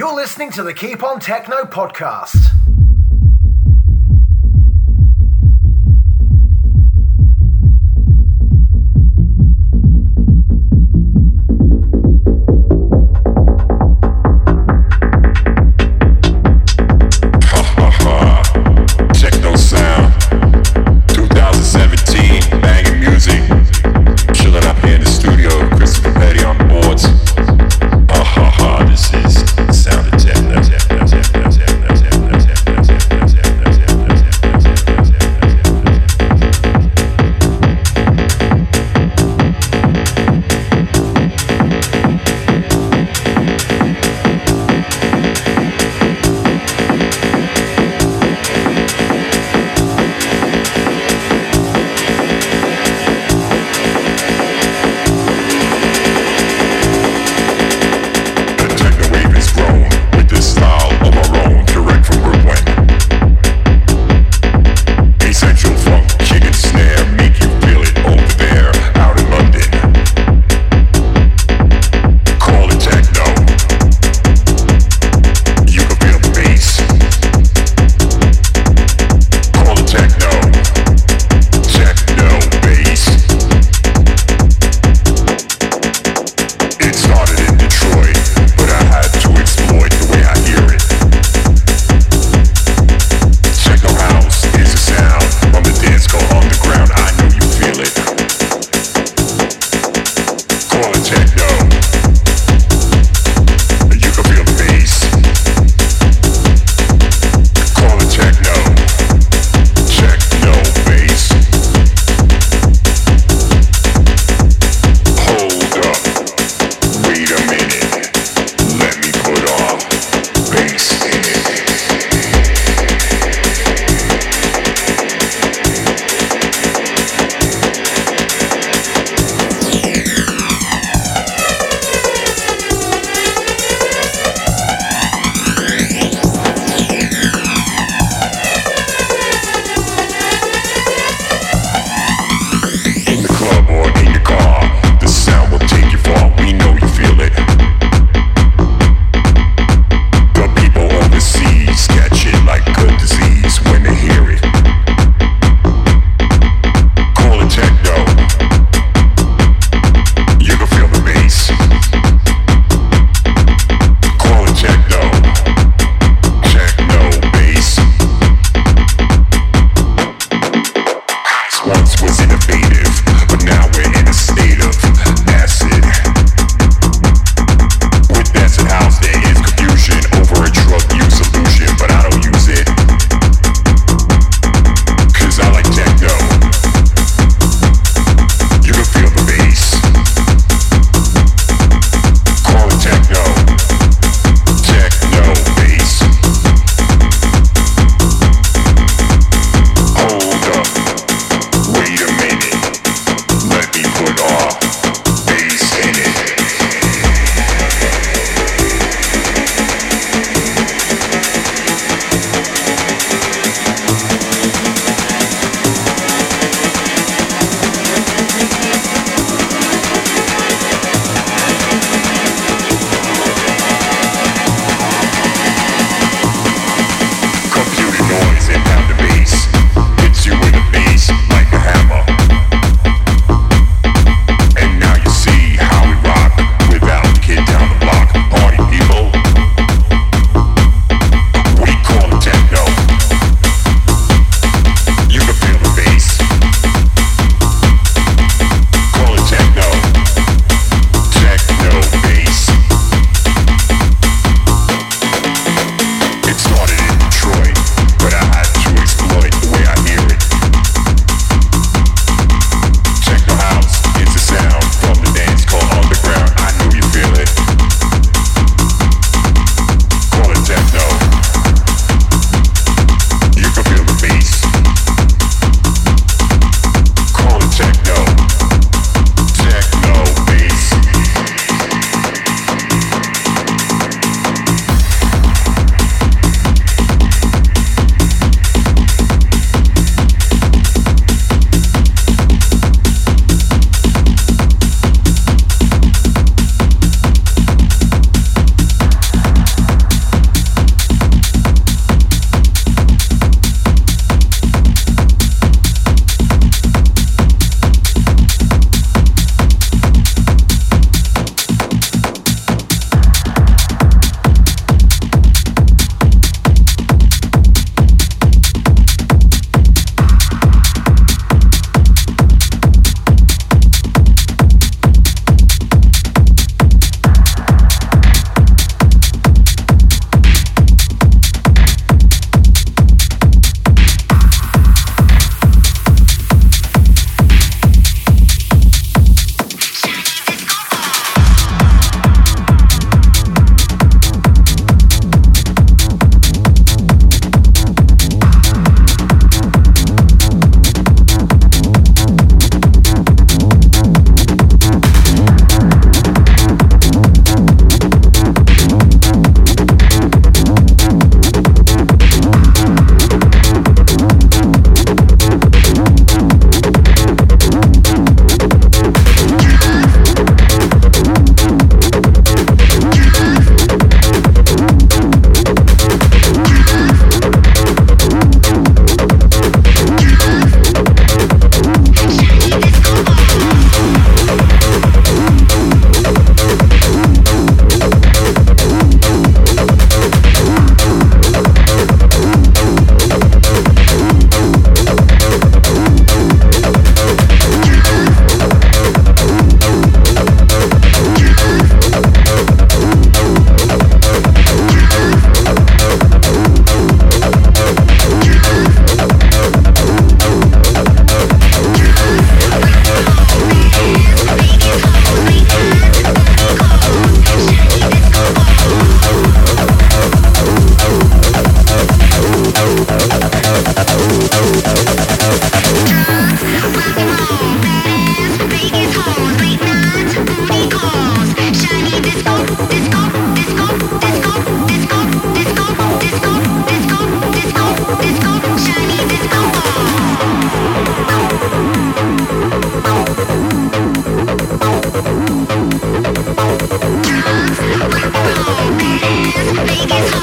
You're listening to the Keep On Techno podcast.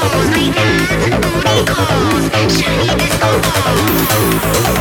Because my dad, they call Shiny Disco Balls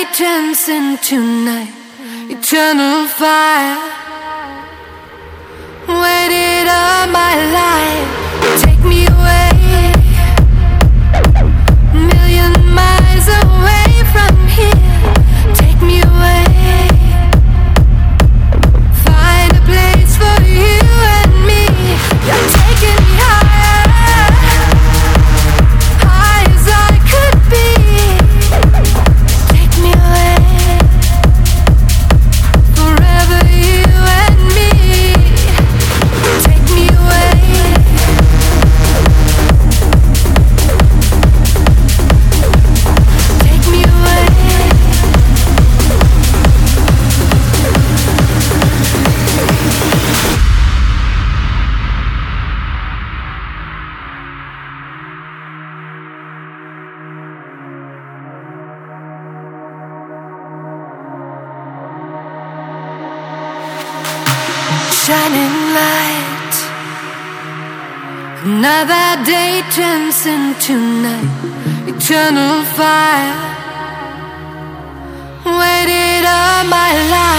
Day turns into night, eternal fire. Waited all my life, take me away. dancing tonight, eternal fire. Waited all my life.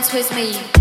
Dance with me.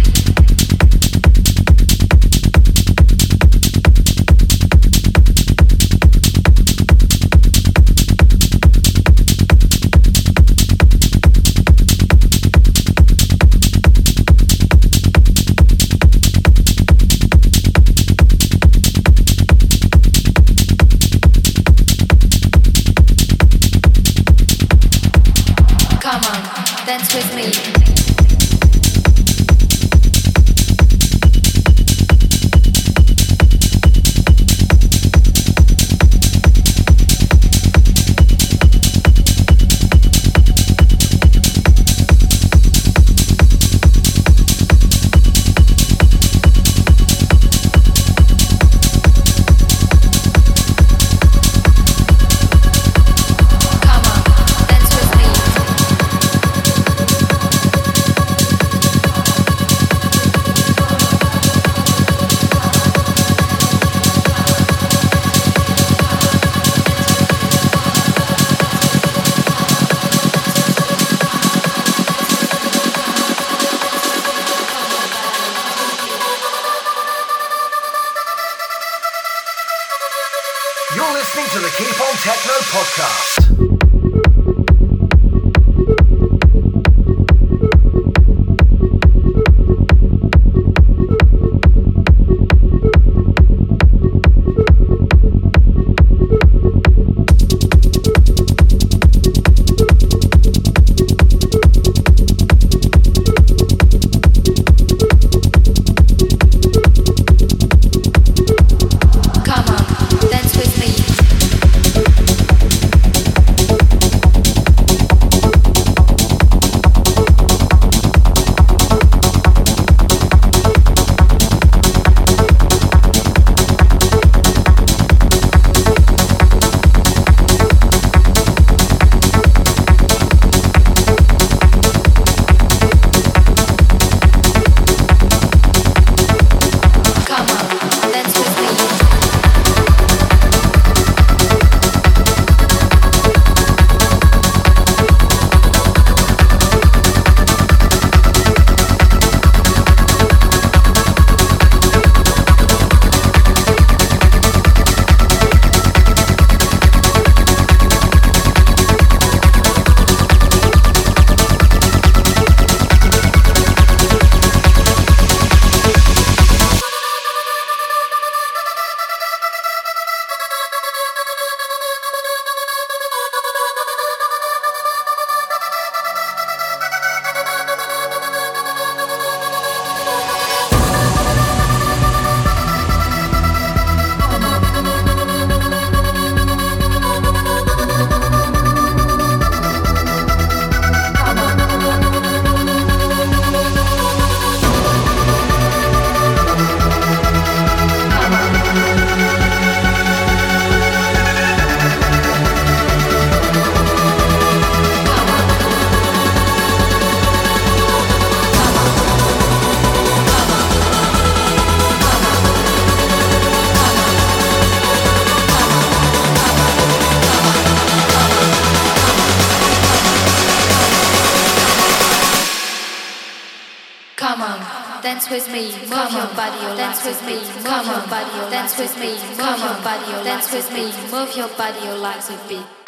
Dance with me, move your body, dance with me, move your body, dance with me, move your body, dance with me, move your body, your legs with beat.